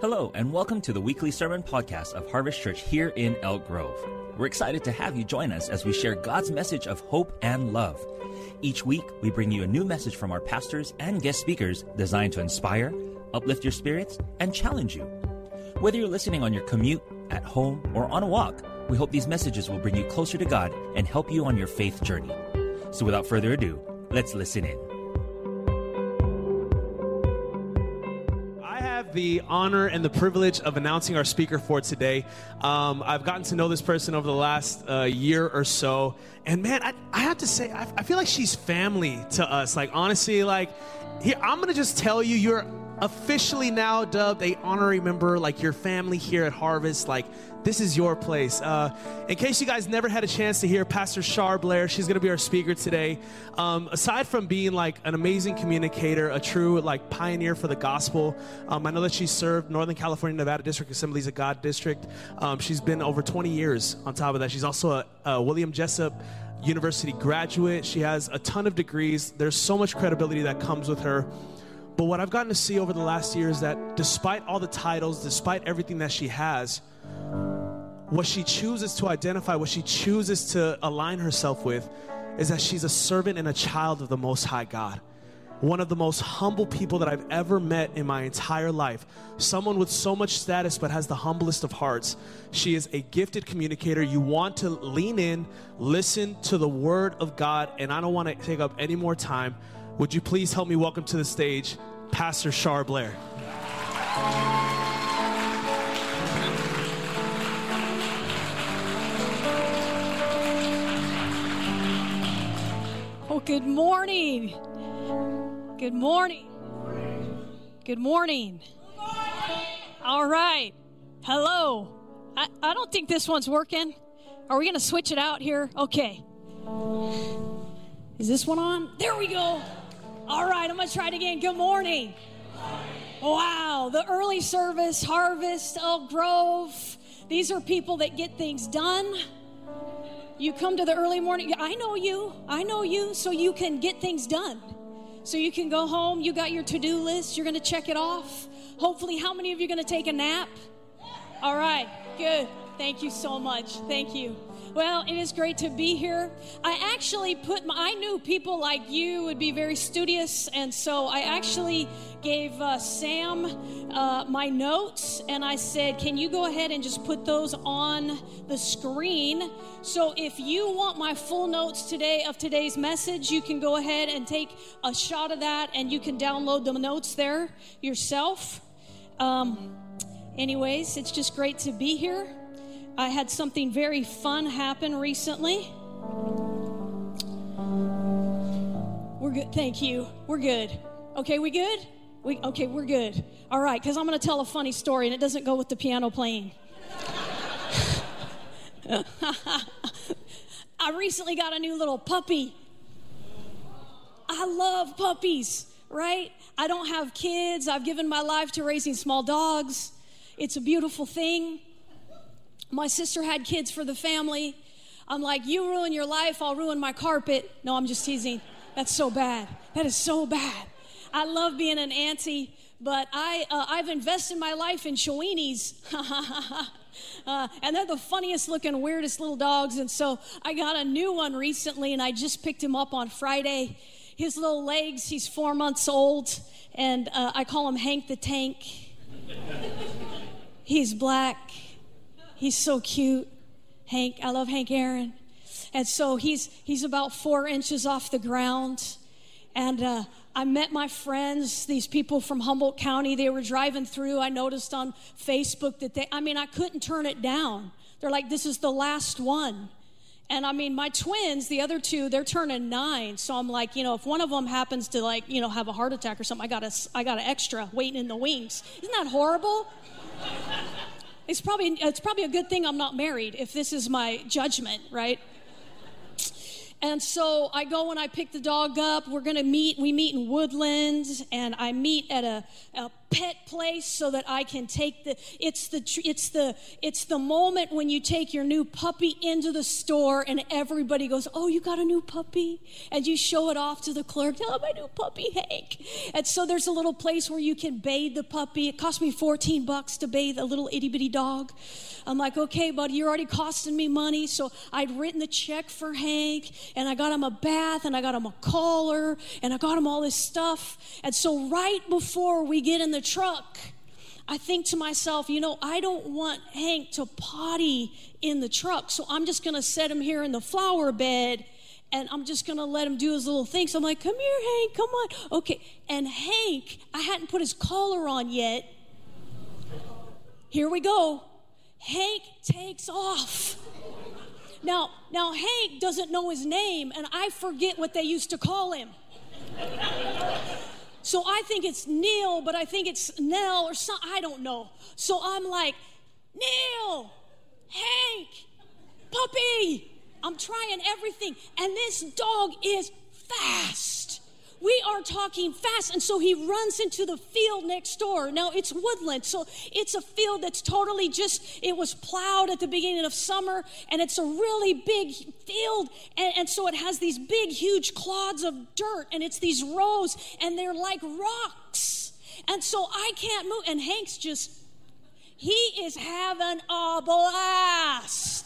Hello, and welcome to the weekly sermon podcast of Harvest Church here in Elk Grove. We're excited to have you join us as we share God's message of hope and love. Each week, we bring you a new message from our pastors and guest speakers designed to inspire, uplift your spirits, and challenge you. Whether you're listening on your commute, at home, or on a walk, we hope these messages will bring you closer to God and help you on your faith journey. So without further ado, let's listen in. The honor and the privilege of announcing our speaker for today. Um, I've gotten to know this person over the last uh, year or so, and man, I, I have to say, I, I, feel like she's family to us. Like honestly, like here, I'm gonna just tell you, you're officially now dubbed a honorary member, like your family here at Harvest. Like this is your place. Uh, in case you guys never had a chance to hear Pastor Char Blair, she's to be our speaker today. Um, aside from being like an amazing communicator, a true like pioneer for the gospel, um, I know that she served Northern California Nevada District Assemblies of God District. Um, she's been over 20 years on top of that. She's also a, a William Jessup University graduate. She has a ton of degrees. There's so much credibility that comes with her. But what I've gotten to see over the last year is that despite all the titles, despite everything that she has, what she chooses to identify, what she chooses to align herself with, is that she's a servant and a child of the Most High God. One of the most humble people that I've ever met in my entire life. Someone with so much status but has the humblest of hearts. She is a gifted communicator. You want to lean in, listen to the Word of God, and I don't want to take up any more time. Would you please help me welcome to the stage Pastor Char Blair? Oh, good morning. Good morning. Good morning. All right. Hello. I, I don't think this one's working. Are we going to switch it out here? Okay. Is this one on? There we go. All right, I'm going to try it again. Good morning. Wow, the early service, Harvest, Elk Grove. These are people that get things done. You come to the early morning. I know you. I know you. So you can get things done. So you can go home. You got your to do list. You're going to check it off. Hopefully, how many of you are going to take a nap? All right. Good. Thank you so much. Thank you. Well, it is great to be here. I actually put my, I knew people like you would be very studious, and so I actually gave uh, Sam uh, my notes and I said, Can you go ahead and just put those on the screen? So if you want my full notes today of today's message, you can go ahead and take a shot of that and you can download the notes there yourself. Um, anyways, it's just great to be here. I had something very fun happen recently. We're good. Thank you. We're good. Okay, we good? We okay, we're good. All right, cuz I'm going to tell a funny story and it doesn't go with the piano playing. I recently got a new little puppy. I love puppies, right? I don't have kids. I've given my life to raising small dogs. It's a beautiful thing. My sister had kids for the family. I'm like, you ruin your life, I'll ruin my carpet. No, I'm just teasing. That's so bad. That is so bad. I love being an auntie, but I, uh, I've invested my life in Chihuahuas. uh, and they're the funniest looking, weirdest little dogs. And so I got a new one recently, and I just picked him up on Friday. His little legs, he's four months old, and uh, I call him Hank the Tank. he's black He's so cute. Hank, I love Hank Aaron. And so he's, he's about four inches off the ground. And uh, I met my friends, these people from Humboldt County. They were driving through. I noticed on Facebook that they, I mean, I couldn't turn it down. They're like, this is the last one. And I mean, my twins, the other two, they're turning nine. So I'm like, you know, if one of them happens to like, you know, have a heart attack or something, I got a, I got an extra waiting in the wings. Isn't that horrible? It's probably, it's probably a good thing I'm not married if this is my judgment, right? And so I go and I pick the dog up. We're going to meet. We meet in Woodlands, and I meet at a, a pet place so that I can take the. It's the it's the it's the moment when you take your new puppy into the store and everybody goes, "Oh, you got a new puppy," and you show it off to the clerk. "Tell oh, my new puppy, Hank. And so there's a little place where you can bathe the puppy. It cost me 14 bucks to bathe a little itty bitty dog. I'm like, okay, buddy, you're already costing me money. So I'd written the check for Hank, and I got him a bath, and I got him a collar, and I got him all this stuff. And so right before we get in the truck, I think to myself, you know, I don't want Hank to potty in the truck, so I'm just gonna set him here in the flower bed and I'm just gonna let him do his little thing. So I'm like, come here, Hank, come on. Okay. And Hank, I hadn't put his collar on yet. Here we go. Hank takes off. Now, now Hank doesn't know his name, and I forget what they used to call him. So I think it's Neil, but I think it's Nell or something. I don't know. So I'm like, Neil, Hank, puppy. I'm trying everything. And this dog is fast. We are talking fast. And so he runs into the field next door. Now it's woodland. So it's a field that's totally just, it was plowed at the beginning of summer and it's a really big field. And, and so it has these big, huge clods of dirt and it's these rows and they're like rocks. And so I can't move. And Hank's just, he is having a blast.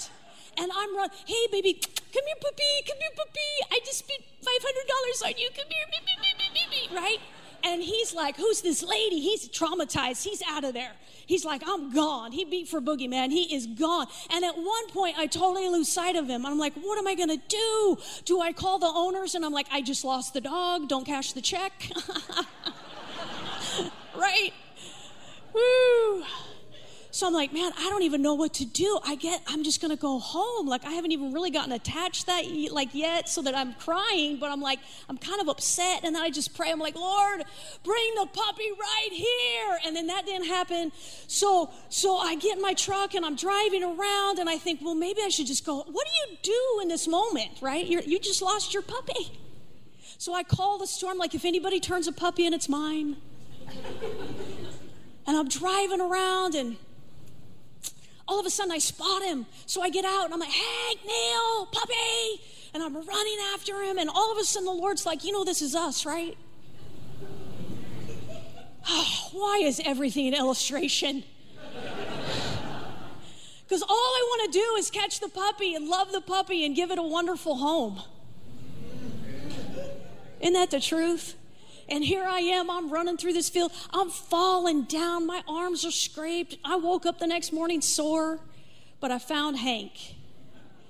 And I'm running, hey baby, come here, puppy, come here, puppy. I just spent $500 on you. Come here, baby, baby, baby, right? And he's like, who's this lady? He's traumatized. He's out of there. He's like, I'm gone. He beat for Boogeyman. He is gone. And at one point, I totally lose sight of him. I'm like, what am I going to do? Do I call the owners? And I'm like, I just lost the dog. Don't cash the check. right? Woo. So I'm like, man, I don't even know what to do. I get, I'm just gonna go home. Like I haven't even really gotten attached that like yet, so that I'm crying. But I'm like, I'm kind of upset, and then I just pray. I'm like, Lord, bring the puppy right here. And then that didn't happen. So, so I get in my truck and I'm driving around, and I think, well, maybe I should just go. What do you do in this moment, right? You're, you just lost your puppy. So I call the store. I'm like, if anybody turns a puppy in, it's mine. and I'm driving around and all of a sudden I spot him. So I get out and I'm like, hey, Neil, puppy. And I'm running after him. And all of a sudden the Lord's like, you know, this is us, right? Oh, why is everything an illustration? Because all I want to do is catch the puppy and love the puppy and give it a wonderful home. Isn't that the truth? And here I am, I'm running through this field. I'm falling down. My arms are scraped. I woke up the next morning sore, but I found Hank.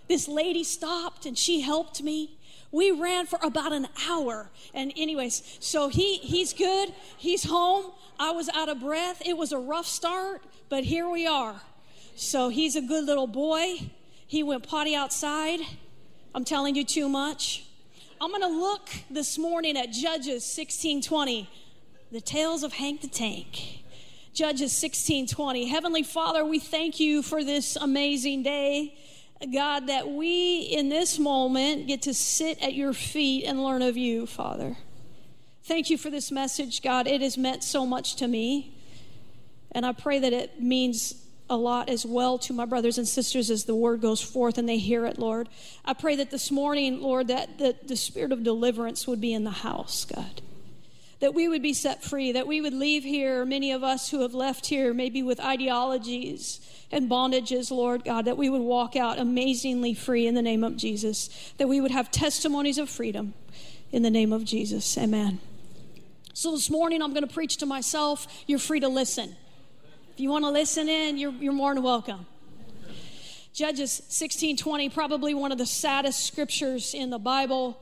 This lady stopped and she helped me. We ran for about an hour. And anyways, so he he's good. He's home. I was out of breath. It was a rough start, but here we are. So he's a good little boy. He went potty outside. I'm telling you too much. I'm going to look this morning at Judges 16:20, the tales of Hank the Tank. Judges 16:20. Heavenly Father, we thank you for this amazing day. God, that we in this moment get to sit at your feet and learn of you, Father. Thank you for this message, God. It has meant so much to me. And I pray that it means a lot as well to my brothers and sisters as the word goes forth and they hear it, Lord. I pray that this morning, Lord, that, the spirit of deliverance would be in the house, God. That we would be set free, that we would leave here, many of us who have left here, maybe with ideologies and bondages, Lord God, that we would walk out amazingly free in the name of Jesus, that we would have testimonies of freedom in the name of Jesus. Amen. So this morning I'm going to preach to myself. You're free to listen. You want to listen in, you're, you're more than welcome. Judges 16:20, probably one of the saddest scriptures in the Bible.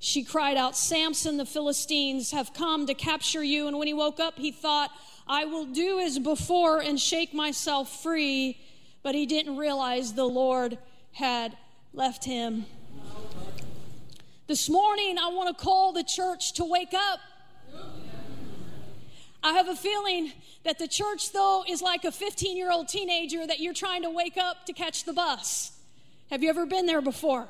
She cried out, Samson, the Philistines have come to capture you. And when he woke up, he thought, I will do as before and shake myself free. But he didn't realize the Lord had left him. This morning, I want to call the church to wake up. I have a feeling that the church, though, is like a 15 year old teenager that you're trying to wake up to catch the bus. Have you ever been there before?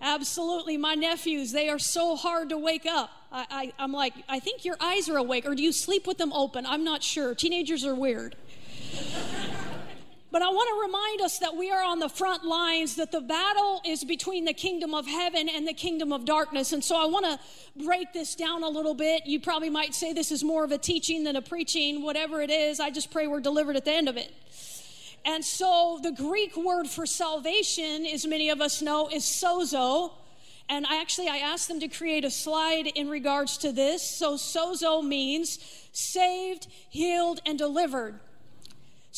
Absolutely. My nephews, they are so hard to wake up. I, am like, I think your eyes are awake, or do you sleep with them open? I'm not sure. Teenagers are weird. But I want to remind us that we are on the front lines, that the battle is between the kingdom of heaven and the kingdom of darkness. And so I want to break this down a little bit. You probably might say this is more of a teaching than a preaching, whatever it is. I just pray we're delivered at the end of it. And so the Greek word for salvation, as many of us know, is sozo. And I actually I asked them to create a slide in regards to this. So sozo means saved, healed, and delivered.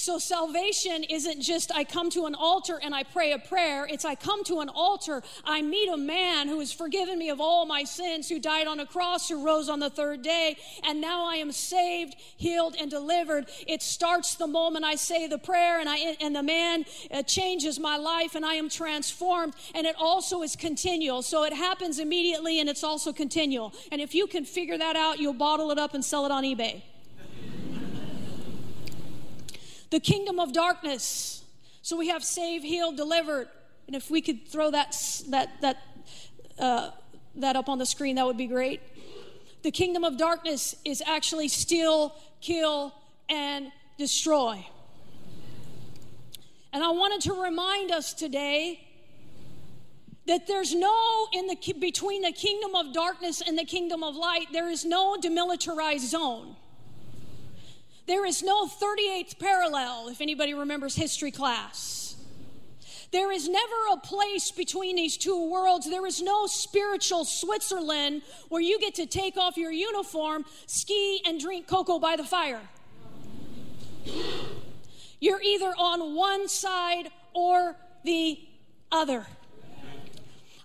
So salvation isn't just I come to an altar and I pray a prayer. It's I come to an altar, I meet a man who has forgiven me of all my sins, who died on a cross, who rose on the third day, and now I am saved, healed, and delivered. It starts the moment I say the prayer and I and the man uh, changes my life and I am transformed. And it also is continual. So it happens immediately and it's also continual. And if you can figure that out, you'll bottle it up and sell it on eBay the kingdom of darkness. So we have save, healed, delivered. And if we could throw that, that, that, uh, that up on the screen, that would be great. The kingdom of darkness is actually steal, kill, and destroy. And I wanted to remind us today that there's no in the between the kingdom of darkness and the kingdom of light there is no demilitarized zone there is no 38th parallel, if anybody remembers history class. There is never a place between these two worlds. There is no spiritual Switzerland where you get to take off your uniform, ski, and drink cocoa by the fire. You're either on one side or the other.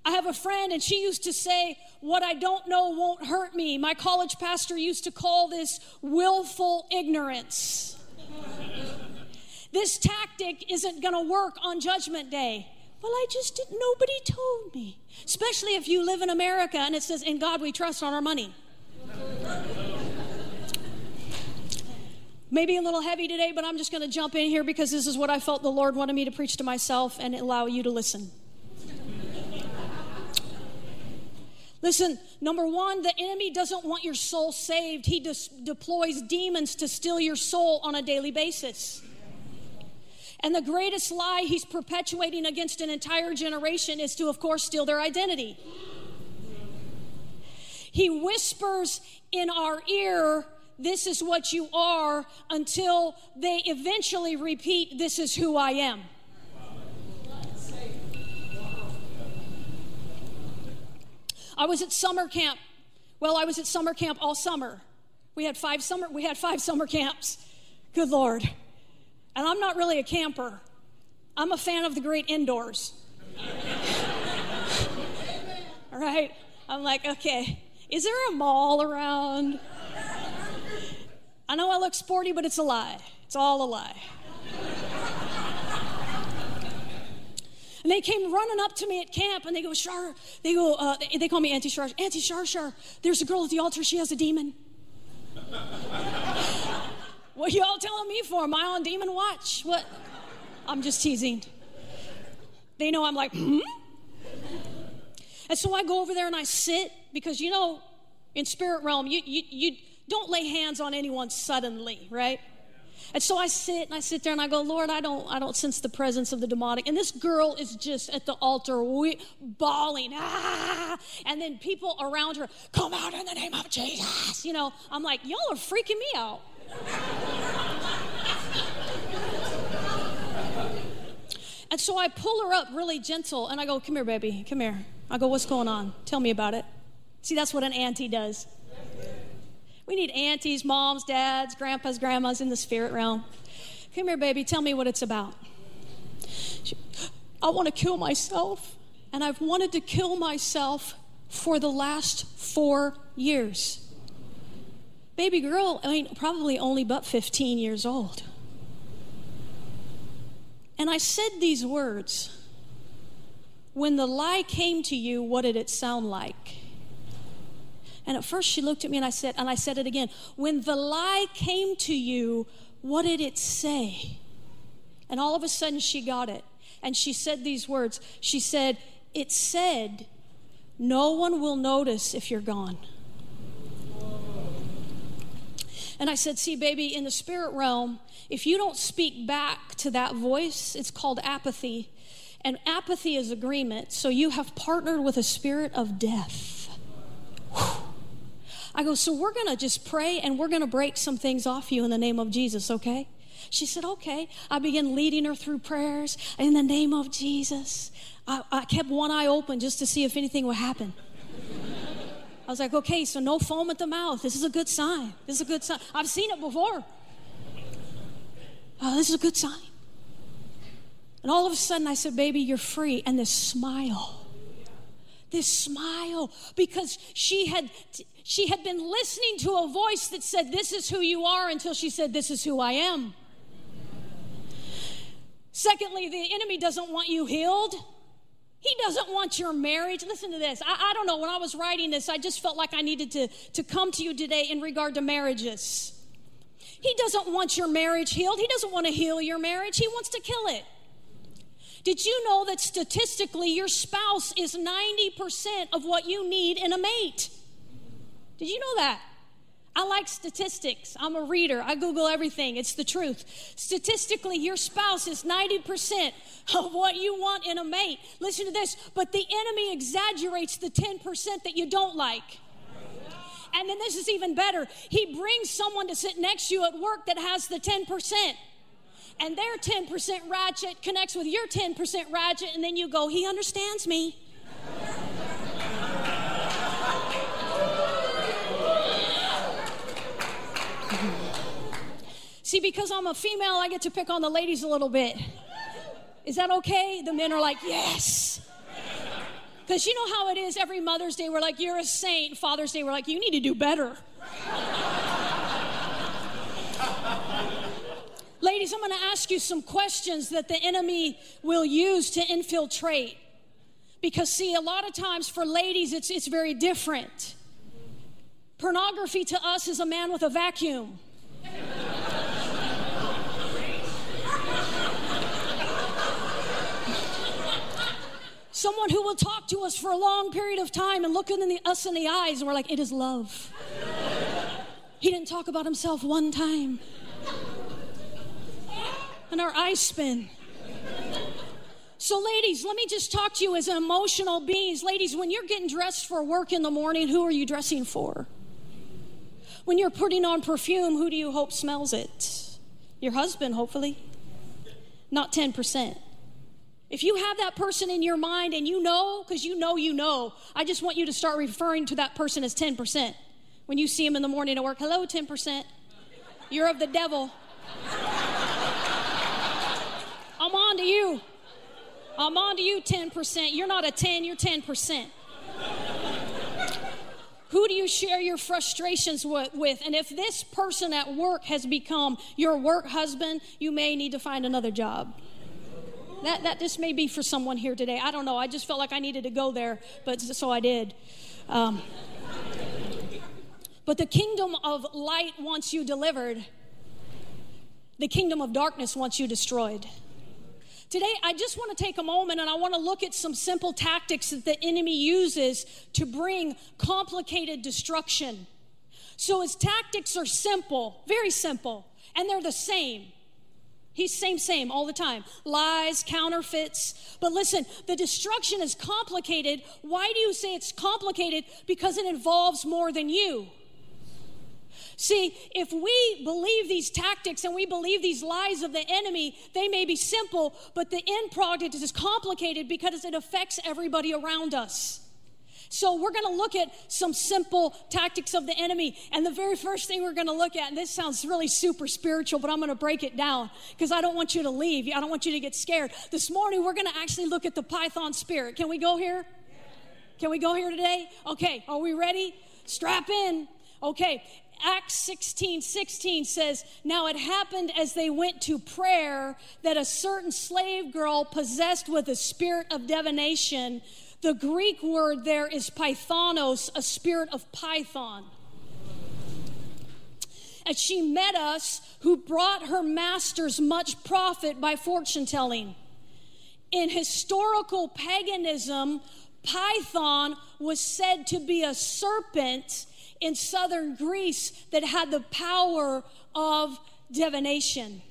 I have a friend, and she used to say, what I don't know won't hurt me. My college pastor used to call this willful ignorance. this tactic isn't going to work on Judgment Day. Well, I just didn't, nobody told me. Especially if you live in America and it says, In God we trust on our money. Maybe a little heavy today, but I'm just going to jump in here because this is what I felt the Lord wanted me to preach to myself and allow you to listen. Listen, number one, the enemy doesn't want your soul saved. He deploys demons to steal your soul on a daily basis. And the greatest lie he's perpetuating against an entire generation is to, of course, steal their identity. He whispers in our ear, This is what you are, until they eventually repeat, This is who I am. I was at summer camp. Well, I was at summer camp all summer. We had five summer we had five summer camps. Good Lord. And I'm not really a camper. I'm a fan of the great indoors. all right? I'm like, okay, is there a mall around? I know I look sporty, but it's a lie. It's all a lie. And they came running up to me at camp and they go, Char, they go, uh, they, they, call me Auntie Char, Auntie Char Char, there's a girl at the altar, she has a demon. what are y'all telling me for? Am I on demon watch? What? I'm just teasing. They know I'm like, hmm? And so I go over there and I sit because, you know, in spirit realm, you, you, you don't lay hands on anyone suddenly, right? And so I sit and I sit there and I go, Lord, I don't, I don't sense the presence of the demonic. And this girl is just at the altar we, bawling, ah! And then people around her, come out in the name of Jesus. You know, I'm like, y'all are freaking me out. and so I pull her up really gentle and I go, come here, baby, come here. I go, what's going on? Tell me about it. See, that's what an auntie does. We need aunties, moms, dads, grandpas, grandmas in the spirit realm. Come here, baby, tell me what it's about. I want to kill myself, and I've wanted to kill myself for the last four years. Baby girl, I mean, probably only but 15 years old. And I said these words When the lie came to you, what did it sound like? And at first she looked at me and I said, and I said it again, when the lie came to you, what did it say? And all of a sudden she got it. And she said these words. She said, it said, No one will notice if you're gone. And I said, See, baby, in the spirit realm, if you don't speak back to that voice, it's called apathy. And apathy is agreement. So you have partnered with a spirit of death. Whew. I go, So we're going to just pray and we're going to break some things off you in the name of Jesus, okay? She said, Okay. I began leading her through prayers in the name of Jesus. I, I kept one eye open just to see if anything would happen. I was like, okay, so no foam at the mouth. This is a good sign. This is a good sign. I've seen it before. Oh, this is a good sign. And all of a sudden, I said, baby, you're free. And this smile, this smile, because she had. She had been listening to a voice that said, This is who you are, until she said, This is who I am. Secondly, the enemy doesn't want you healed. He doesn't want your marriage. Listen to this. I, I, don't know. When I was writing this, I just felt like I needed to, to come to you today in regard to marriages. He doesn't want your marriage healed. He doesn't want to heal your marriage. He wants to kill it. Did you know that statistically your spouse is 90% of what you need in a mate? Did you know that? I like statistics. I'm a reader. I Google everything. It's the truth. Statistically, your spouse is 90% of what you want in a mate. Listen to this. But the enemy exaggerates the 10% that you don't like. And then this is even better. He brings someone to sit next to you at work that has the 10%. And their 10% ratchet connects with your 10% ratchet, and then you go, He understands me. See, because I'm a female, I get to pick on the ladies a little bit. Is that okay? The men are like, yes. Because you know how it is every Mother's Day, we're like, you're a saint. Father's Day, we're like, you need to do better. Ladies, I'm going to ask you some questions that the enemy will use to infiltrate. Because, see, a lot of times for ladies, it's, it's very different. Pornography to us is a man with a vacuum. Someone who will talk to us for a long period of time and look in the, us in the eyes, and we're like, it is love. he didn't talk about himself one time. And our eyes spin. So, ladies, let me just talk to you as emotional beings. Ladies, when you're getting dressed for work in the morning, who are you dressing for? When you're putting on perfume, who do you hope smells it? Your husband, hopefully. Not 10%. If you have that person in your mind and you know, because you know you know, I just want you to start referring to that person as 10%. When you see him in the morning at work, hello, 10%. You're of the devil. On to you. I'm on to you 10%. You're not a 10, you're 10%. Who do you share your frustrations with? And if this person at work has become your work husband, you may need to find another job. That, that just may be for someone here today. I don't know. I just felt like I needed to go there, but so I did. Um, but the kingdom of light wants you delivered, the kingdom of darkness wants you destroyed. Today, I just want to take a moment and I want to look at some simple tactics that the enemy uses to bring complicated destruction. So, his tactics are simple, very simple, and they're the same. He's same, same all the time. Lies, counterfeits. But listen, the destruction is complicated. Why do you say it's complicated? Because it involves more than you. See, if we believe these tactics and we believe these lies of the enemy, they may be simple, but the end product is complicated because it affects everybody around us. So we're going to look at some simple tactics of the enemy. And the very first thing we're going to look at, and this sounds really super spiritual, but I'm going to break it down because I don't want you to leave. I don't want you to get scared. This morning, we're going to actually look at the python spirit. Can we go here? Can we go here today? Okay, are we ready? Strap in. Okay, Acts 16 16 says, Now it happened as they went to prayer that a certain slave girl possessed with a spirit of divination the Greek word there is pythonos, a spirit of python. And she met us who brought her masters much profit by fortune telling. In historical paganism, Python was said to be a serpent in southern Greece that had the power of divination.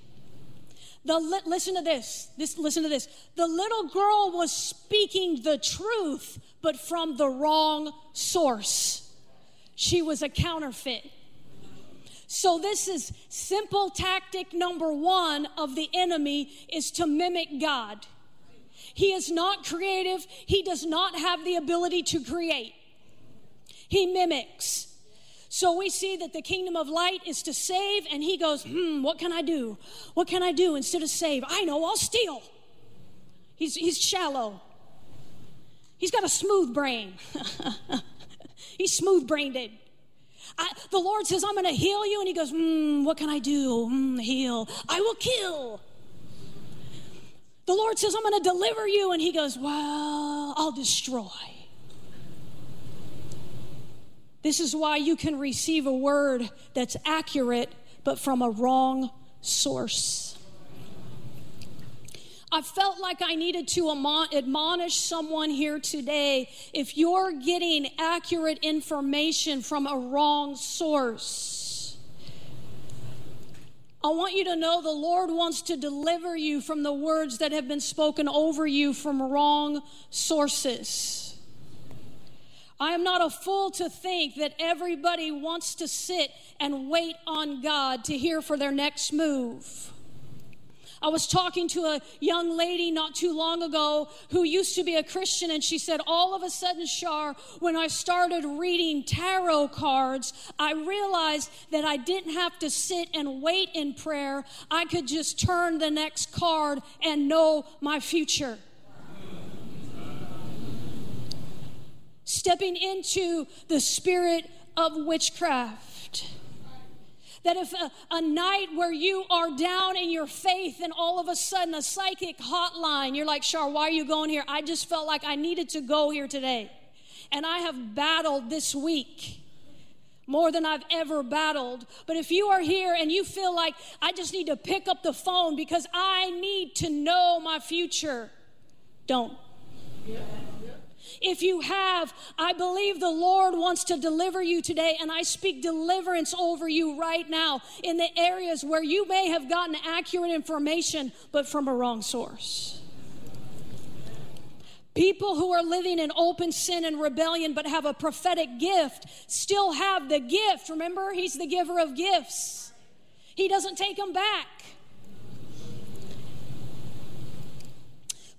The li- listen to this. This listen to this. The little girl was speaking the truth, but from the wrong source. She was a counterfeit. So this is simple tactic number 1 of the enemy is to mimic God. He is not creative. He does not have the ability to create. He mimics. So we see that the kingdom of light is to save, and he goes, Hmm, what can I do? What can I do instead of save? I know, I'll steal. He's, he's shallow. He's got a smooth brain. he's smooth brained. the Lord says, I'm going to heal you. And he goes, hmm, What can I do? Mm, heal. I will kill. The Lord says, I'm going to deliver you. And he goes, Well, I'll destroy. This is why you can receive a word that's accurate, but from a wrong source. I felt like I needed to admonish someone here today. If you're getting accurate information from a wrong source, I want you to know the Lord wants to deliver you from the words that have been spoken over you from wrong sources. I am not a fool to think that everybody wants to sit and wait on God to hear for their next move. I was talking to a young lady not too long ago who used to be a Christian, and she said, All of a sudden, Char, when I started reading tarot cards, I realized that I didn't have to sit and wait in prayer. I could just turn the next card and know my future. Stepping into the spirit of witchcraft. That if a, a, night where you are down in your faith and all of a sudden a psychic hotline, you're like, Char, why are you going here? I just felt like I needed to go here today. And I have battled this week more than I've ever battled. But if you are here and you feel like I just need to pick up the phone because I need to know my future, don't. Yeah. If you have, I believe the Lord wants to deliver you today, and I speak deliverance over you right now in the areas where you may have gotten accurate information, but from a wrong source. People who are living in open sin and rebellion but have a prophetic gift still have the gift. Remember, He's the giver of gifts, He doesn't take them back.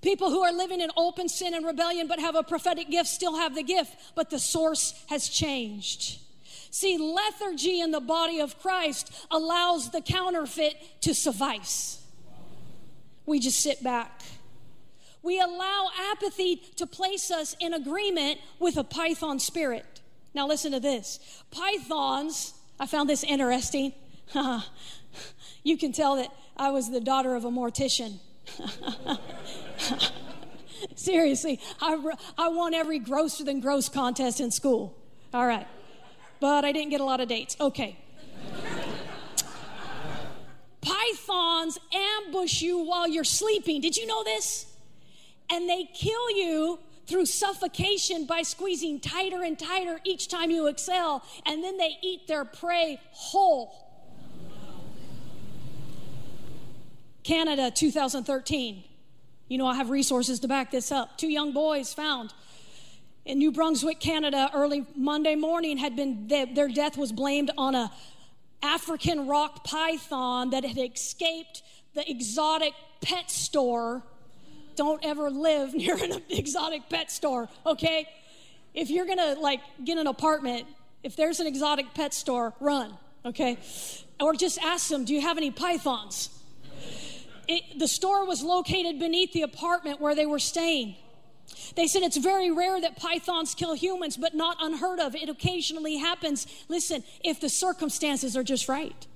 People who are living in open sin and rebellion but have a prophetic gift still have the gift, but the source has changed. See, lethargy in the body of Christ allows the counterfeit to suffice. We just sit back. We allow apathy to place us in agreement with a python spirit. Now, listen to this pythons, I found this interesting. you can tell that I was the daughter of a mortician. Seriously, I, I won every grosser than gross contest in school. All right. But I didn't get a lot of dates. Okay. Pythons ambush you while you're sleeping. Did you know this? And they kill you through suffocation by squeezing tighter and tighter each time you exhale, and then they eat their prey whole. Canada 2013. You know, I have resources to back this up. Two young boys found in New Brunswick, Canada, early Monday morning had been their death was blamed on a African rock python that had escaped the exotic pet store. Don't ever live near an exotic pet store, okay? If you're gonna like get an apartment, if there's an exotic pet store, run, okay? Or just ask them, do you have any pythons? It, the store was located beneath the apartment where they were staying. They said it's very rare that pythons kill humans, but not unheard of. It occasionally happens. Listen, if the circumstances are just right.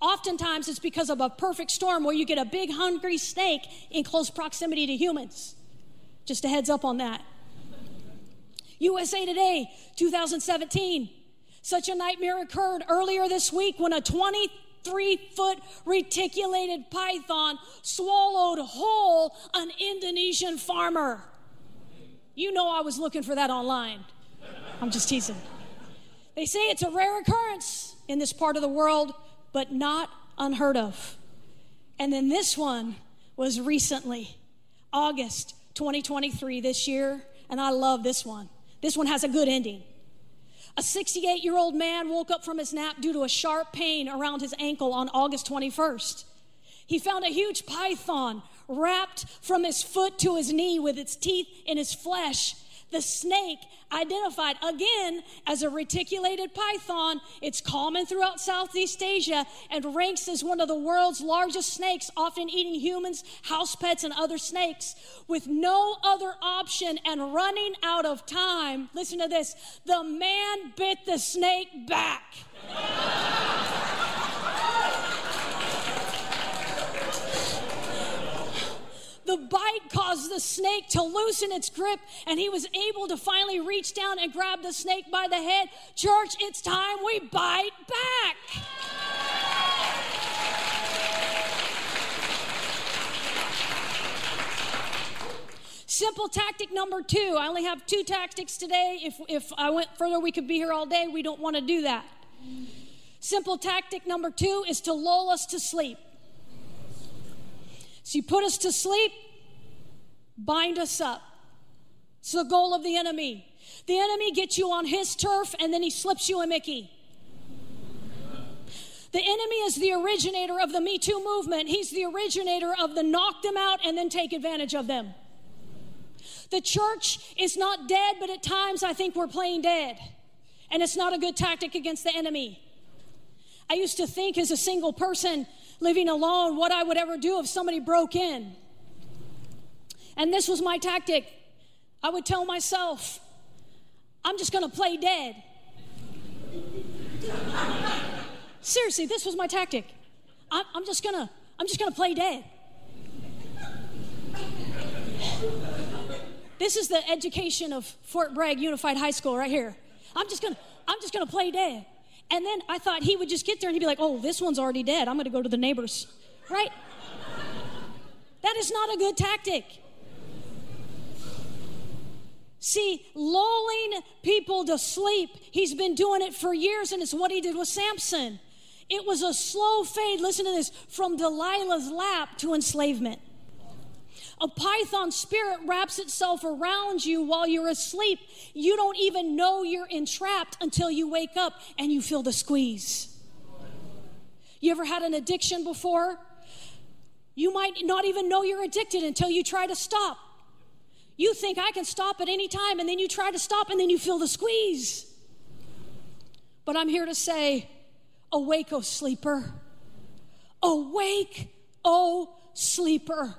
Oftentimes it's because of a perfect storm where you get a big hungry snake in close proximity to humans. Just a heads up on that. USA Today, 2017. Such a nightmare occurred earlier this week when a 23 foot reticulated python swallowed whole an Indonesian farmer. You know, I was looking for that online. I'm just teasing. They say it's a rare occurrence in this part of the world, but not unheard of. And then this one was recently, August 2023, this year, and I love this one. This one has a good ending. A 68 year old man woke up from his nap due to a sharp pain around his ankle on August 21st. He found a huge python wrapped from his foot to his knee with its teeth in his flesh the snake, identified again as a reticulated python, it's common throughout Southeast Asia and ranks as one of the world's largest snakes, often eating humans, house pets, and other snakes. With no other option and running out of time, listen to this the man bit the snake back. The bite caused the snake to loosen its grip, and he was able to finally reach down and grab the snake by the head. Church, it's time we bite back. Simple tactic number two. I only have two tactics today. If, if I went further, we could be here all day. We don't want to do that. Simple tactic number two is to lull us to sleep. So you put us to sleep, bind us up. It's the goal of the enemy. The enemy gets you on his turf and then he slips you a Mickey. The enemy is the originator of the Me Too movement. He's the originator of the knock them out and then take advantage of them. The church is not dead, but at times I think we're playing dead. And it's not a good tactic against the enemy. I used to think as a single person, living alone, what I would ever do if somebody broke in. And this was my tactic. I would tell myself, I'm just going to play dead. Seriously, this was my tactic. I'm, I'm just going to I'm just going to play dead. This is the education of Fort Bragg Unified High School right here. I'm just going to I'm just going to play dead. And then I thought he would just get there and he'd be like, oh, this one's already dead. I'm going to go to the neighbors. Right? that is not a good tactic. See, lulling people to sleep, he's been doing it for years, and it's what he did with Samson. It was a slow fade, listen to this, from Delilah's lap to enslavement. A python spirit wraps itself around you while you're asleep. You don't even know you're entrapped until you wake up and you feel the squeeze. You ever had an addiction before? You might not even know you're addicted until you try to stop. You think I can stop at any time, and then you try to stop, and then you feel the squeeze. But I'm here to say, awake, O oh sleeper. Awake, O oh sleeper.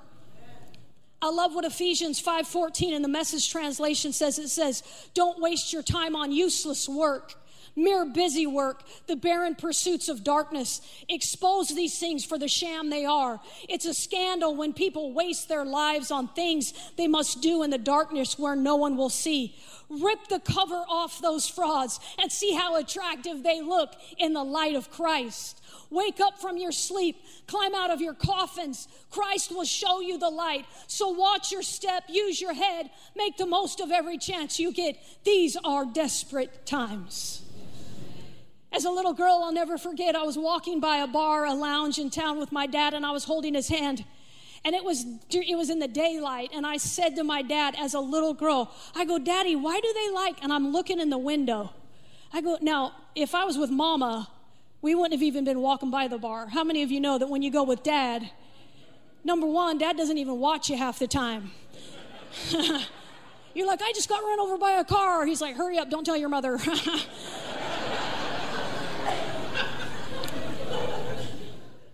I love what Ephesians 5:14 in the message translation says. It says don't waste your time on useless work mere busy work the barren pursuits of darkness expose these things for the sham they are it's a scandal when people waste their lives on things they must do in the darkness where no one will see rip the cover off those frauds and see how attractive they look in the light of Christ Wake up from your sleep, climb out of your coffins. Christ will show you the light. So watch your step, use your head, make the most of every chance you get. These are desperate times. As a little girl, I'll never forget, I was walking by a bar, a lounge in town with my dad, and I was holding his hand. And it was, it was in the daylight. And I said to my dad, as a little girl, I go, Daddy, why do they like? And I'm looking in the window. I go, now, if I was with mama, we wouldn't have even been walking by the bar. How many of you know that when you go with dad, number one, dad doesn't even watch you half the time. You're like, I just got run over by a car. He's like, hurry up, don't tell your mother.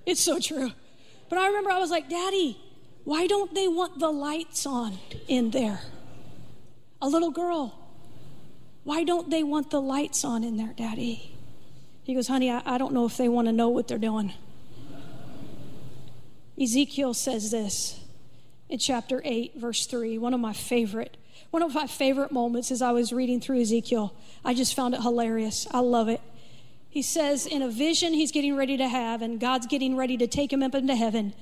it's so true. But I remember I was like, Daddy, why don't they want the lights on in there? A little girl. Why don't they want the lights on in there, Daddy? He goes, Honey, I, I don't know if they want to know what they're doing. Ezekiel says this in chapter 8, verse 3, one of my favorite One of my favorite moments as I was reading through Ezekiel, I just found it hilarious. I love it. He says, in a vision he's getting ready to have, and God's getting ready to take him up into heaven,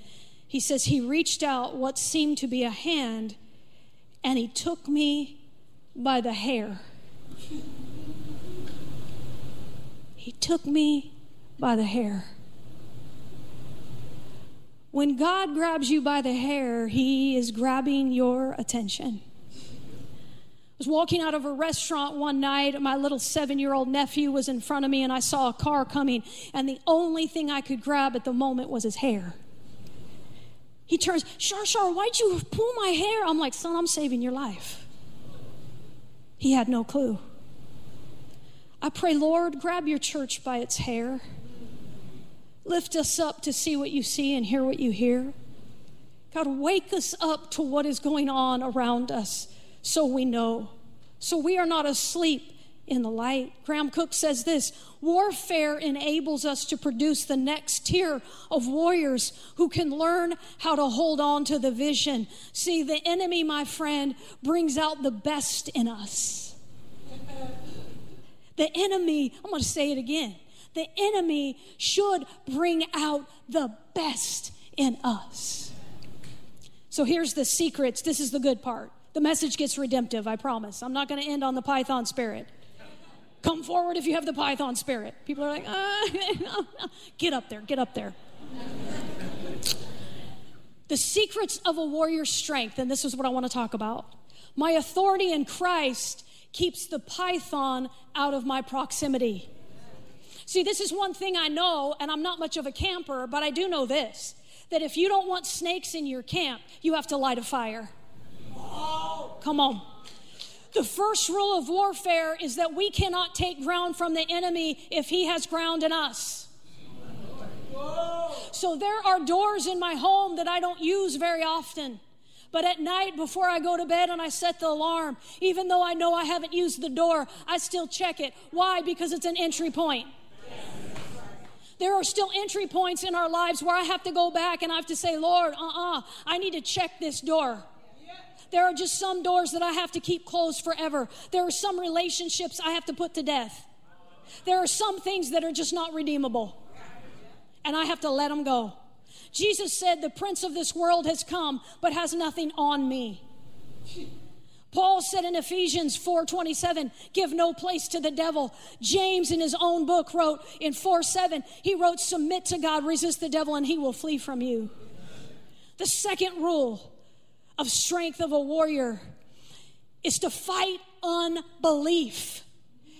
he says, He reached out what seemed to be a hand, and he took me by the hair. He took me by the hair. When God grabs you by the hair, He is grabbing your attention. Was walking out of a restaurant one night. My little seven year old nephew was in front of me, and I saw a car coming, and the only thing I could grab at the moment was his hair. He turns, Char Char, why'd you pull my hair? I'm like, son, I'm saving your life. He had no clue. I pray, Lord, grab your church by its hair. Lift us up to see what you see and hear what you hear. God, wake us up to what is going on around us so we know. So we are not asleep in the light. Graham Cooke says this warfare enables us to produce the next tier of warriors who can learn how to hold on to the vision. See, the enemy, my friend, brings out the best in us. The enemy, I'm going to say it again the enemy should bring out the best in us. So here's the secrets. This is the good part. The message gets redemptive, I promise. I'm not going to end on the python spirit. Come forward if you have the python spirit. People are like, uh, get up there, get up there. the secrets of a warrior's strength, and this is what I want to talk about. My authority in Christ keeps the python out of my proximity. See, this is one thing I know, and I'm not much of a camper, but I do know this that if you don't want snakes in your camp, you have to light a fire. Come on. The first rule of warfare is that we cannot take ground from the enemy if he has ground in us. So there are doors in my home that I don't use very often. But at night, before I go to bed and I set the alarm, even though I know I haven't used the door, I still check it. Why? Because it's an entry point. There are still entry points in our lives where I have to go back and I have to say, Lord, uh uh-uh, uh I need to check this door. There are just some doors that I have to keep closed forever. There are some relationships I have to put to death. There are some things that are just not redeemable. And I have to let them go. Jesus said, The prince of this world has come, but has nothing on me. Paul said in Ephesians 4:27, give no place to the devil. James in his own book wrote in 4:7, he wrote submit to God, resist the devil and he will flee from you. The second rule of strength of a warrior is to fight unbelief.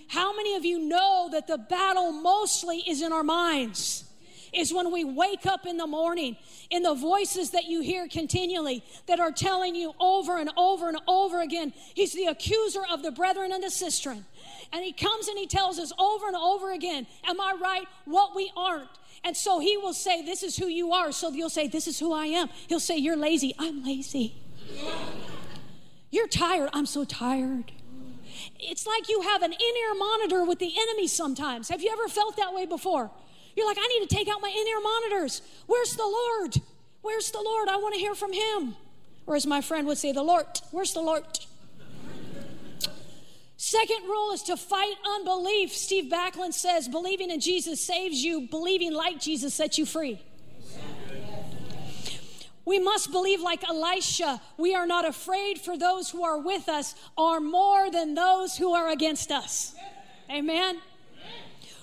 How many of you know that the battle mostly is in our minds? is when we wake up in the morning in the voices that you hear continually that are telling you over and over and over again, He's the accuser of the brethren and the sistren. And He comes and He tells us over and over again, Am I right? What we aren't. And so He will say, This is who you are. So you'll say, This is who I am. He'll say, You're lazy. I'm lazy. You're tired. I'm so tired. It's like you have an in ear monitor with the enemy sometimes. Have you ever felt that way before? You're like, I need to take out my in ear monitors. Where's the Lord? Where's the Lord? I want to hear from him. Or as my friend would say, the Lord. Where's the Lord? Second rule is to fight unbelief. Steve Backlund says, believing in Jesus saves you, believing like Jesus sets you free. We must believe like Elisha. We are not afraid, for those who are with us are more than those who are against us. Amen.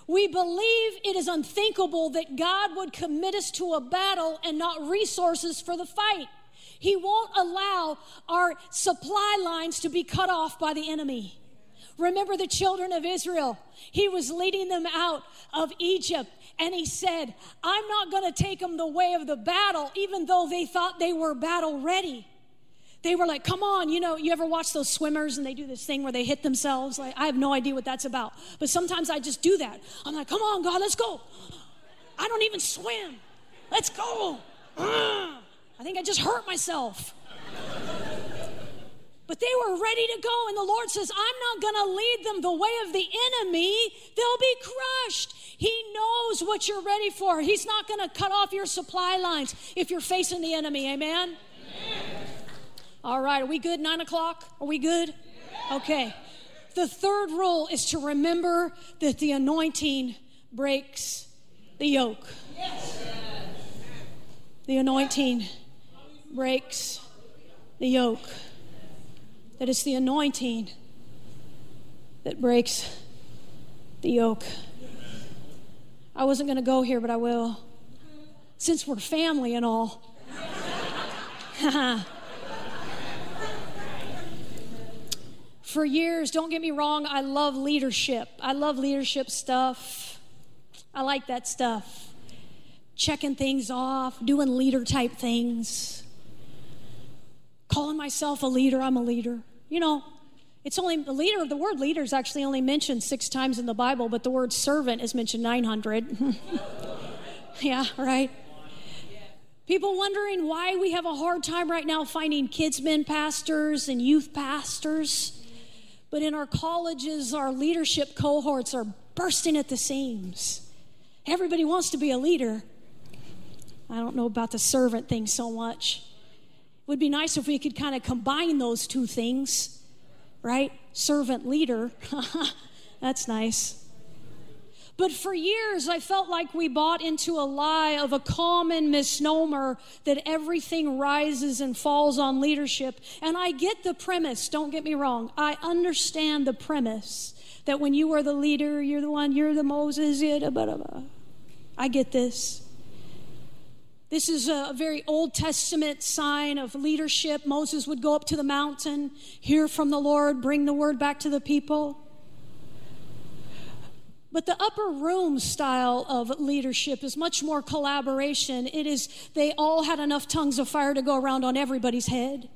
We believe it is unthinkable that God would commit us to a battle and not resources for the fight. He won't allow our supply lines to be cut off by the enemy. Remember the children of Israel. He was leading them out of Egypt and he said, I'm not going to take them the way of the battle, even though they thought they were battle ready they were like, come on, you know, you ever watch those swimmers and they do this thing where they hit themselves? Like, I have no idea what that's about. But sometimes I just do that. I'm like, come on, God, let's go. I don't even swim. Let's go. I think I just hurt myself. But they were ready to go, and the Lord says, I'm not going to lead them the way of the enemy. They'll be crushed. He knows what you're ready for. He's not going to cut off your supply lines if you're facing the enemy. Amen? Amen. All right, are we good? Nine o'clock? Are we good? Okay. The third rule is to remember that the anointing breaks the yoke. The anointing breaks the yoke. That it's the anointing that breaks the yoke. I wasn't going to go here, but I will. Since we're family and all. For years, don't get me wrong, I love leadership. I love leadership stuff. I like that stuff. Checking things off, doing leader type things. Calling myself a leader, I'm a leader. You know, it's only the leader, of the word leader is actually only mentioned six times in the Bible, but the word servant is mentioned 900. yeah, right? People wondering why we have a hard time right now finding kids men pastors and youth pastors. But in our colleges, our leadership cohorts are bursting at the seams. Everybody wants to be a leader. I don't know about the servant thing so much. Would be nice if we could kind of combine those two things, right? Servant leader. That's nice. But for years, I felt like we bought into a lie of a common misnomer that everything rises and falls on leadership. And I get the premise, don't get me wrong. I understand the premise that when you are the leader, you're the one, you're the Moses, It, but I get this. This is a very Old Testament sign of leadership. Moses would go up to the mountain, hear from the Lord, bring the word back to the people. But the upper room style of leadership is much more collaboration. It is, they all had enough tongues of fire to go around on everybody's head.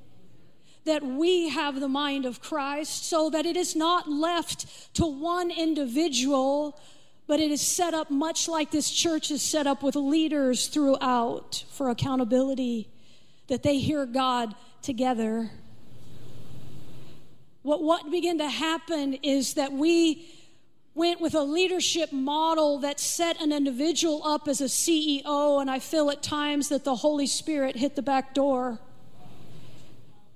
That we have the mind of Christ so that it is not left to one individual, but it is set up much like this church is set up with leaders throughout for accountability, that they hear God together. What, what began to happen is that we went with a leadership model that set an individual up as a CEO, and I feel at times that the Holy Spirit hit the back door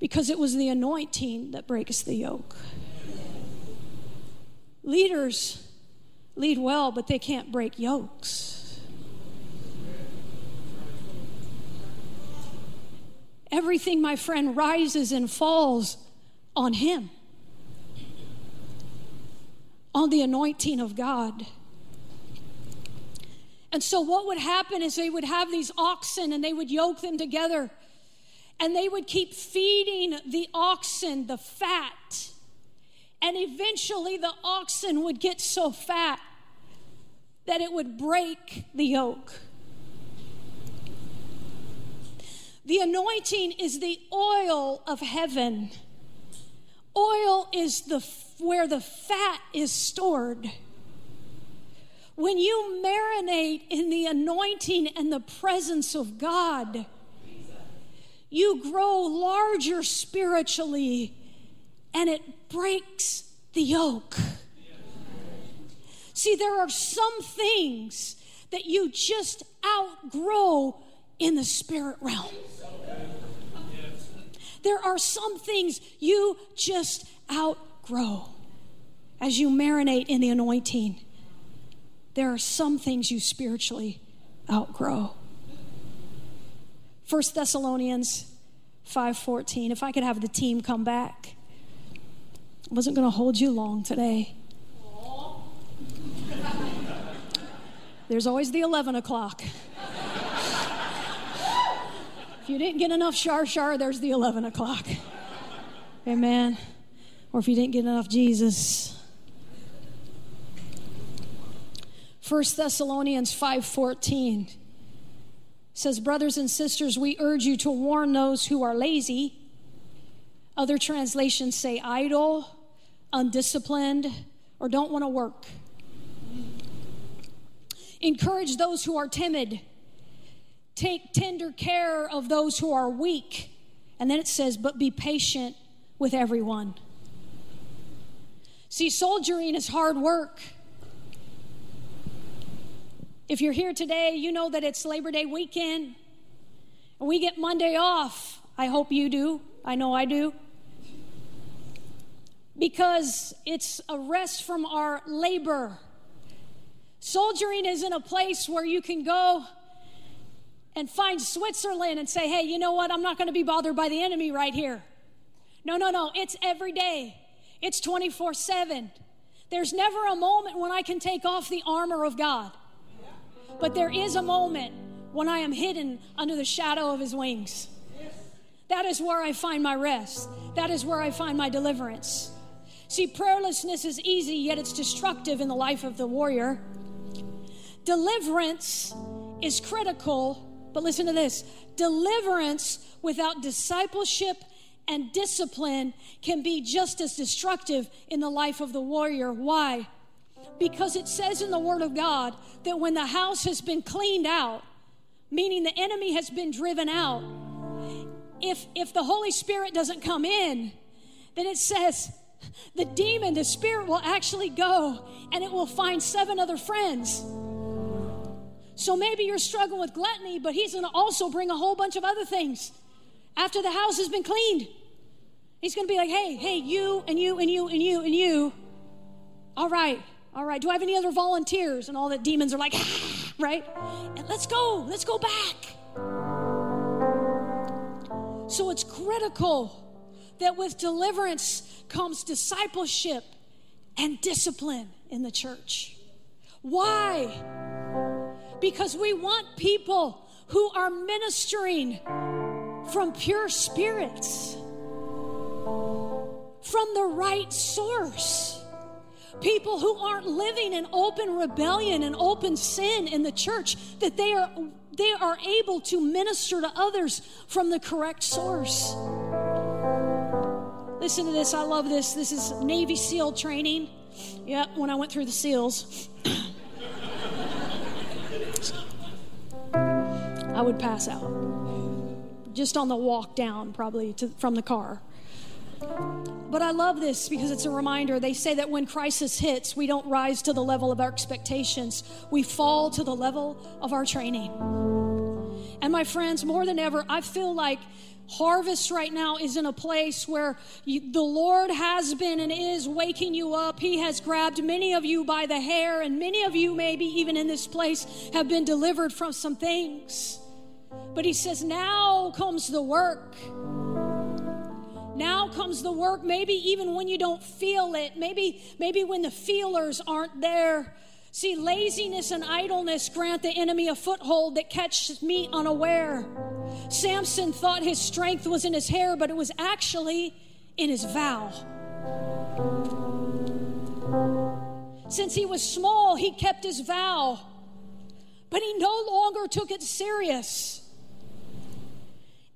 because it was the anointing that breaks the yoke. Leaders lead well, but they can't break yokes. Everything, my friend, rises and falls on him on the anointing of God. And so, what would happen is they would have these oxen and they would yoke them together and they would keep feeding the oxen the fat. And eventually, the oxen would get so fat that it would break the yoke. The anointing is the oil of heaven. Oil is the where the fat is stored. When you marinate in the anointing and the presence of God, you grow larger spiritually and it breaks the yoke. See, there are some things that you just outgrow in the spirit realm. There are some things you just outgrow as you marinate in the anointing, there are some things you spiritually outgrow. First Thessalonians 5:14. If I could have the team come back. I wasn't going to hold you long today. There's always the 11 o'clock. if you didn't get enough Char Char, there's the 11 o'clock. Amen or if you didn't get enough Jesus. 1 Thessalonians 5:14 says brothers and sisters we urge you to warn those who are lazy other translations say idle undisciplined or don't want to work encourage those who are timid take tender care of those who are weak and then it says but be patient with everyone See, soldiering is hard work. If you're here today, you know that it's Labor Day weekend and we get Monday off. I hope you do. I know I do. Because it's a rest from our labor. Soldiering isn't a place where you can go and find Switzerland and say, hey, you know what? I'm not going to be bothered by the enemy right here. No, no, no. It's every day, it's 24 7. There's never a moment when I can take off the armor of God. But there is a moment when I am hidden under the shadow of his wings. That is where I find my rest. That is where I find my deliverance. See, prayerlessness is easy, yet it's destructive in the life of the warrior. Deliverance is critical, but listen to this deliverance without discipleship and discipline can be just as destructive in the life of the warrior. Why? Because it says in the Word of God that when the house has been cleaned out, meaning the enemy has been driven out, if, if the Holy Spirit doesn't come in, then it says the demon, the spirit will actually go and it will find seven other friends. So maybe you're struggling with gluttony, but he's going to also bring a whole bunch of other things after the house has been cleaned. He's going to be like, hey, hey, you and you and you and you and you. All right, all right. Do I have any other volunteers? And all the demons are like, right? And let's go, let's go back. So it's critical that with deliverance comes discipleship and discipline in the church. Why? Because we want people who are ministering from pure spirits from the right source. People who aren't living in open rebellion and open sin in the church, that they are they are able to minister to others from the correct source. Listen to this, I love this. This is Navy SEAL training. Yep, when I went through the SEALs. I would pass out. Just on the walk down, probably to, from the car. But I love this because it's a reminder. They say that when crisis hits, we don't rise to the level of our expectations, we fall to the level of our training. And my friends, more than ever, I feel like harvest right now is in a place where you, the Lord has been and is waking you up. He has grabbed many of you by the hair, and many of you, maybe even in this place, have been delivered from some things. But He says, now comes the work. Now comes the work, maybe even when you don't feel it, maybe, maybe when the feelers aren't there. See, laziness and idleness grant the enemy a foothold that catches me unaware. Samson thought his strength was in his hair, but it was actually in his vow. Since he was small, he kept his vow, but he no longer took it serious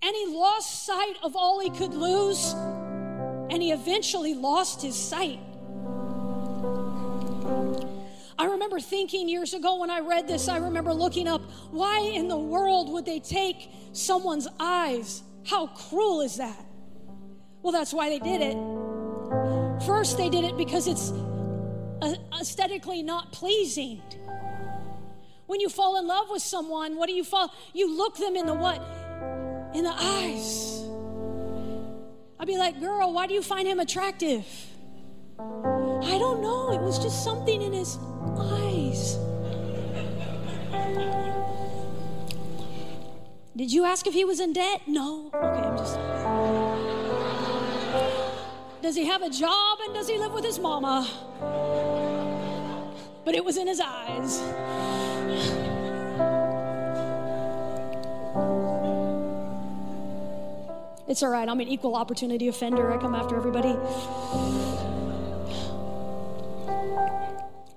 and he lost sight of all he could lose, and he eventually lost his sight. I remember thinking years ago when I read this, I remember looking up, why in the world would they take someone's eyes? How cruel is that? Well, that's why they did it. First, they did it because it's aesthetically not pleasing. When you fall in love with someone, what do you fall? You look them in the what? in the eyes. I'd be like, girl, why do you find him attractive? I don't know. It was just something in his eyes. Did you ask if he was in debt? No. Okay, I'm just. Does he have a job and does he live with his mama? But it was in his eyes. It's all right. I'm an equal opportunity offender. I come after everybody.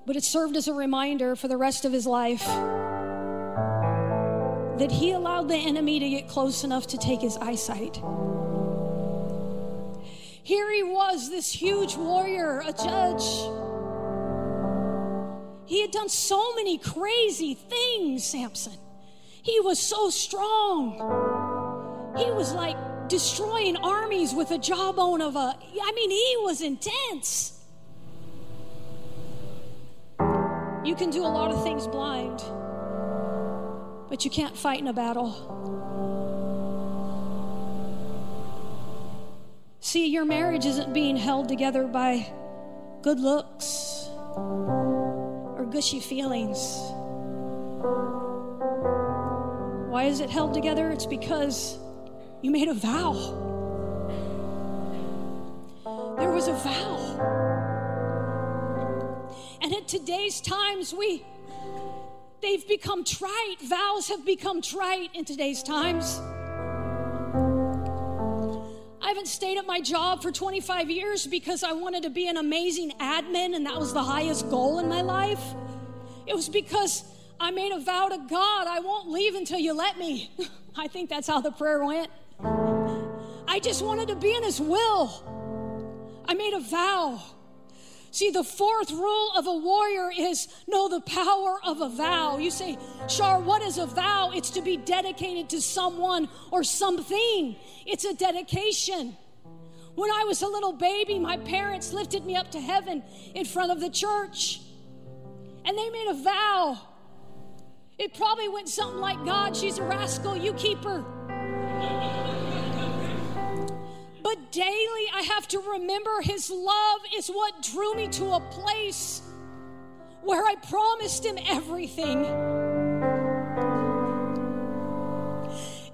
But it served as a reminder for the rest of his life that he allowed the enemy to get close enough to take his eyesight. Here he was, this huge warrior, a judge. He had done so many crazy things, Samson. He was so strong. He was like destroying armies with a jawbone of a. I mean, he was intense. You can do a lot of things blind, but you can't fight in a battle. See, your marriage isn't being held together by good looks gushy feelings. Why is it held together? It's because you made a vow. There was a vow. And in today's times, we they've become trite. Vows have become trite in today's times. I haven't stayed at my job for 25 years because I wanted to be an amazing admin and that was the highest goal in my life. It was because I made a vow to God I won't leave until you let me. I think that's how the prayer went. I just wanted to be in His will. I made a vow. See, the fourth rule of a warrior is know the power of a vow. You say, Char, what is a vow? It's to be dedicated to someone or something, it's a dedication. When I was a little baby, my parents lifted me up to heaven in front of the church, and they made a vow. It probably went something like God, she's a rascal, you keep her. Daily I have to remember His love is what drew me to a place where I promised Him everything.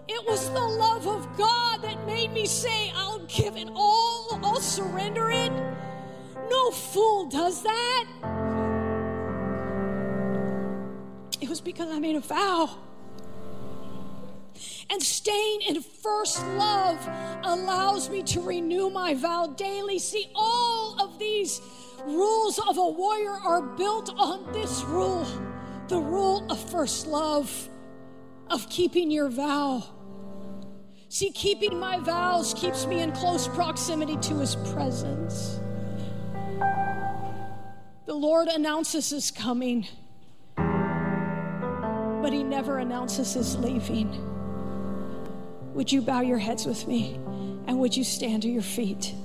It was the love of God that made me say, I'll give it all, I'll surrender it. No fool does that. It was because I made a vow. And staying in first love allows me to renew my vow daily. See, all of these rules of a warrior are built on this rule the rule of first love, of keeping your vow. See, keeping my vows keeps me in close proximity to his presence. The Lord announces his coming, but he never announces his leaving. Would you bow your heads with me and would you stand to your feet?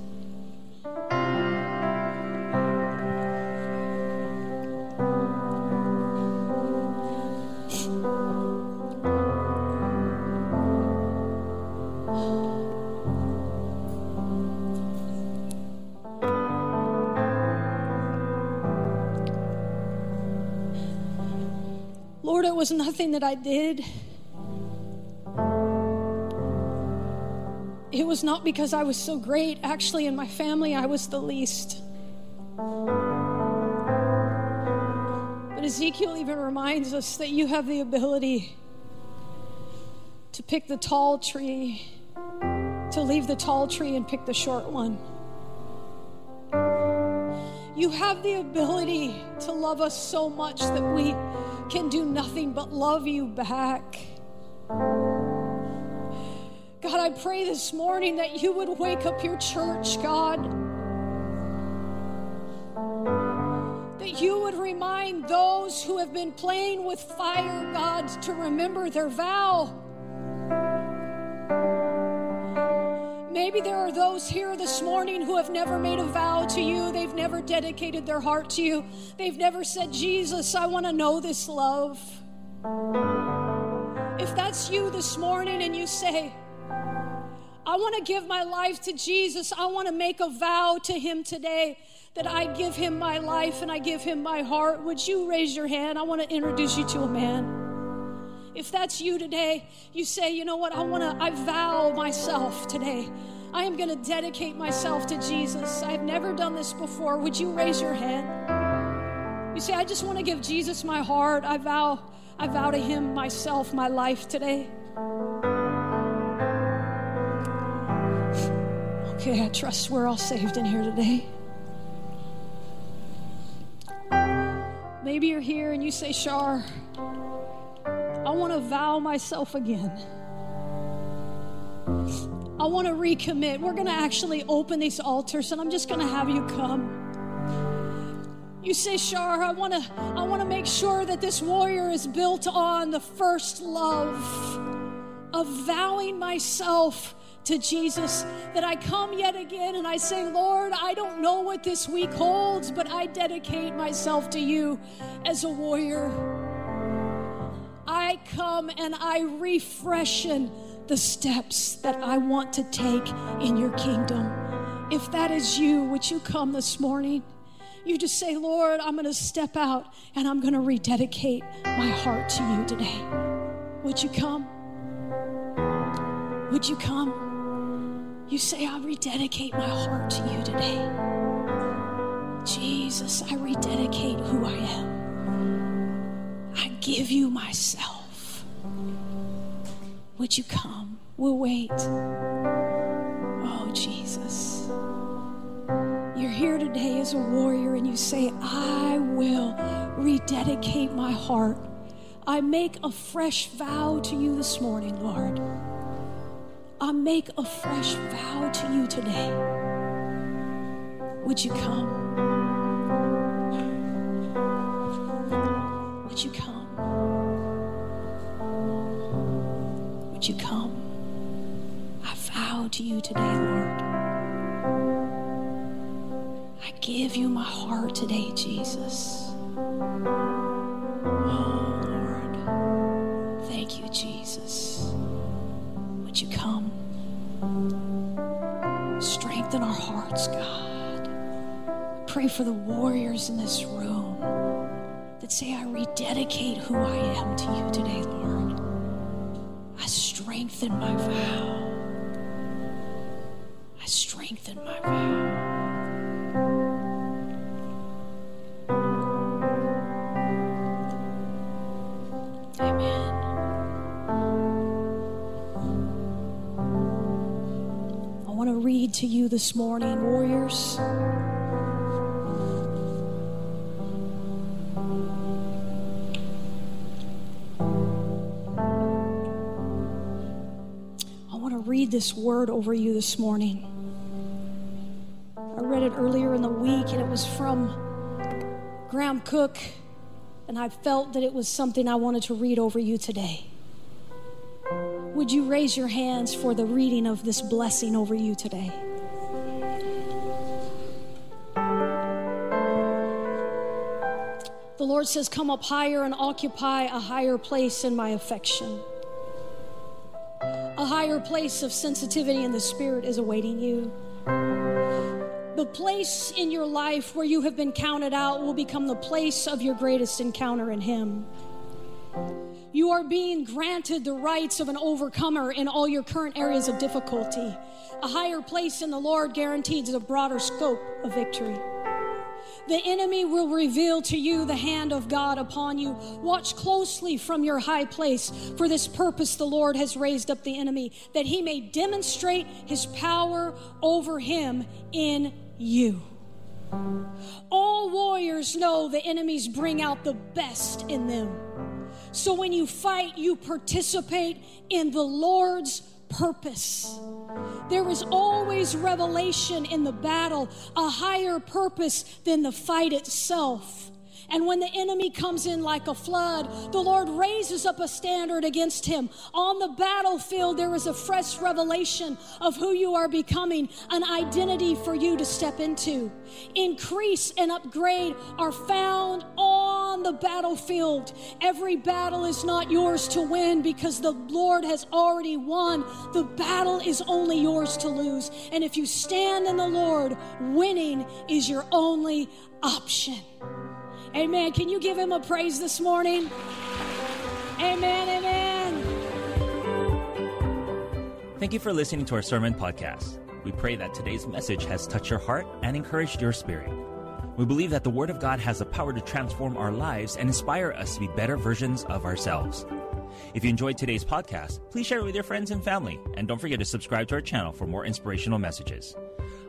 Lord, it was nothing that I did. It was not because I was so great. Actually, in my family, I was the least. But Ezekiel even reminds us that you have the ability to pick the tall tree, to leave the tall tree and pick the short one. You have the ability to love us so much that we can do nothing but love you back. God, I pray this morning that you would wake up your church, God. That you would remind those who have been playing with fire, God, to remember their vow. Maybe there are those here this morning who have never made a vow to you. They've never dedicated their heart to you. They've never said, Jesus, I want to know this love. If that's you this morning and you say, I want to give my life to Jesus. I want to make a vow to Him today that I give Him my life and I give Him my heart. Would you raise your hand? I want to introduce you to a man. If that's you today, you say, you know what? I want to, I vow myself today. I am going to dedicate myself to Jesus. I've never done this before. Would you raise your hand? You say, I just want to give Jesus my heart. I vow, I vow to Him myself, my life today. Okay, I trust we're all saved in here today. Maybe you're here and you say, Char, I want to vow myself again. I want to recommit. We're going to actually open these altars and I'm just going to have you come. You say, Char, I want to I want to make sure that this warrior is built on the first love of vowing myself to Jesus that I come yet again and I say, Lord, I don't know what this week holds, but I dedicate myself to you as a warrior. I come and I refreshen the steps that I want to take in your kingdom. If that is you, would you come this morning? You just say, Lord, I'm going to step out and I'm going to rededicate my heart to you today. Would you come? Would you come? You say, I rededicate my heart to you today. Jesus, I rededicate who I am. I give you myself. Would you come? We'll wait. Oh, Jesus. You're here today as a warrior and you say, I will rededicate my heart. I make a fresh vow to you this morning, Lord. I make a fresh vow to you today. Would you come? Would you come? Would you come? I vow to you today, Lord. I give you my heart today, Jesus. Oh, Lord. Thank you, Jesus. You come? Strengthen our hearts, God. Pray for the warriors in this room that say, I rededicate who I am to you today, Lord. I strengthen my vow. I strengthen my vow. This morning, warriors. I want to read this word over you this morning. I read it earlier in the week, and it was from Graham Cooke, and I felt that it was something I wanted to read over you today. Would you raise your hands for the reading of this blessing over you today? Lord says, Come up higher and occupy a higher place in my affection. A higher place of sensitivity in the Spirit is awaiting you. The place in your life where you have been counted out will become the place of your greatest encounter in Him. You are being granted the rights of an overcomer in all your current areas of difficulty. A higher place in the Lord guarantees a broader scope of victory. The enemy will reveal to you the hand of God upon you. Watch closely from your high place. For this purpose, the Lord has raised up the enemy, that he may demonstrate his power over him in you. All warriors know the enemies bring out the best in them. So when you fight, you participate in the Lord's purpose. There is always revelation in the battle, a higher purpose than the fight itself. And when the enemy comes in like a flood, the Lord raises up a standard against him. On the battlefield, there is a fresh revelation of who you are becoming, an identity for you to step into. Increase and upgrade are found on the battlefield. Every battle is not yours to win because the Lord has already won. The battle is only yours to lose. And if you stand in the Lord, winning is your only option. Amen. Can you give him a praise this morning? Amen. Amen. Thank you for listening to our sermon podcast. We pray that today's message has touched your heart and encouraged your spirit. We believe that the Word of God has the power to transform our lives and inspire us to be better versions of ourselves. If you enjoyed today's podcast, please share it with your friends and family, and don't forget to subscribe to our channel for more inspirational messages.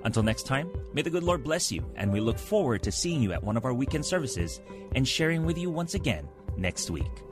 Until next time, may the good Lord bless you, and we look forward to seeing you at one of our weekend services and sharing with you once again next week.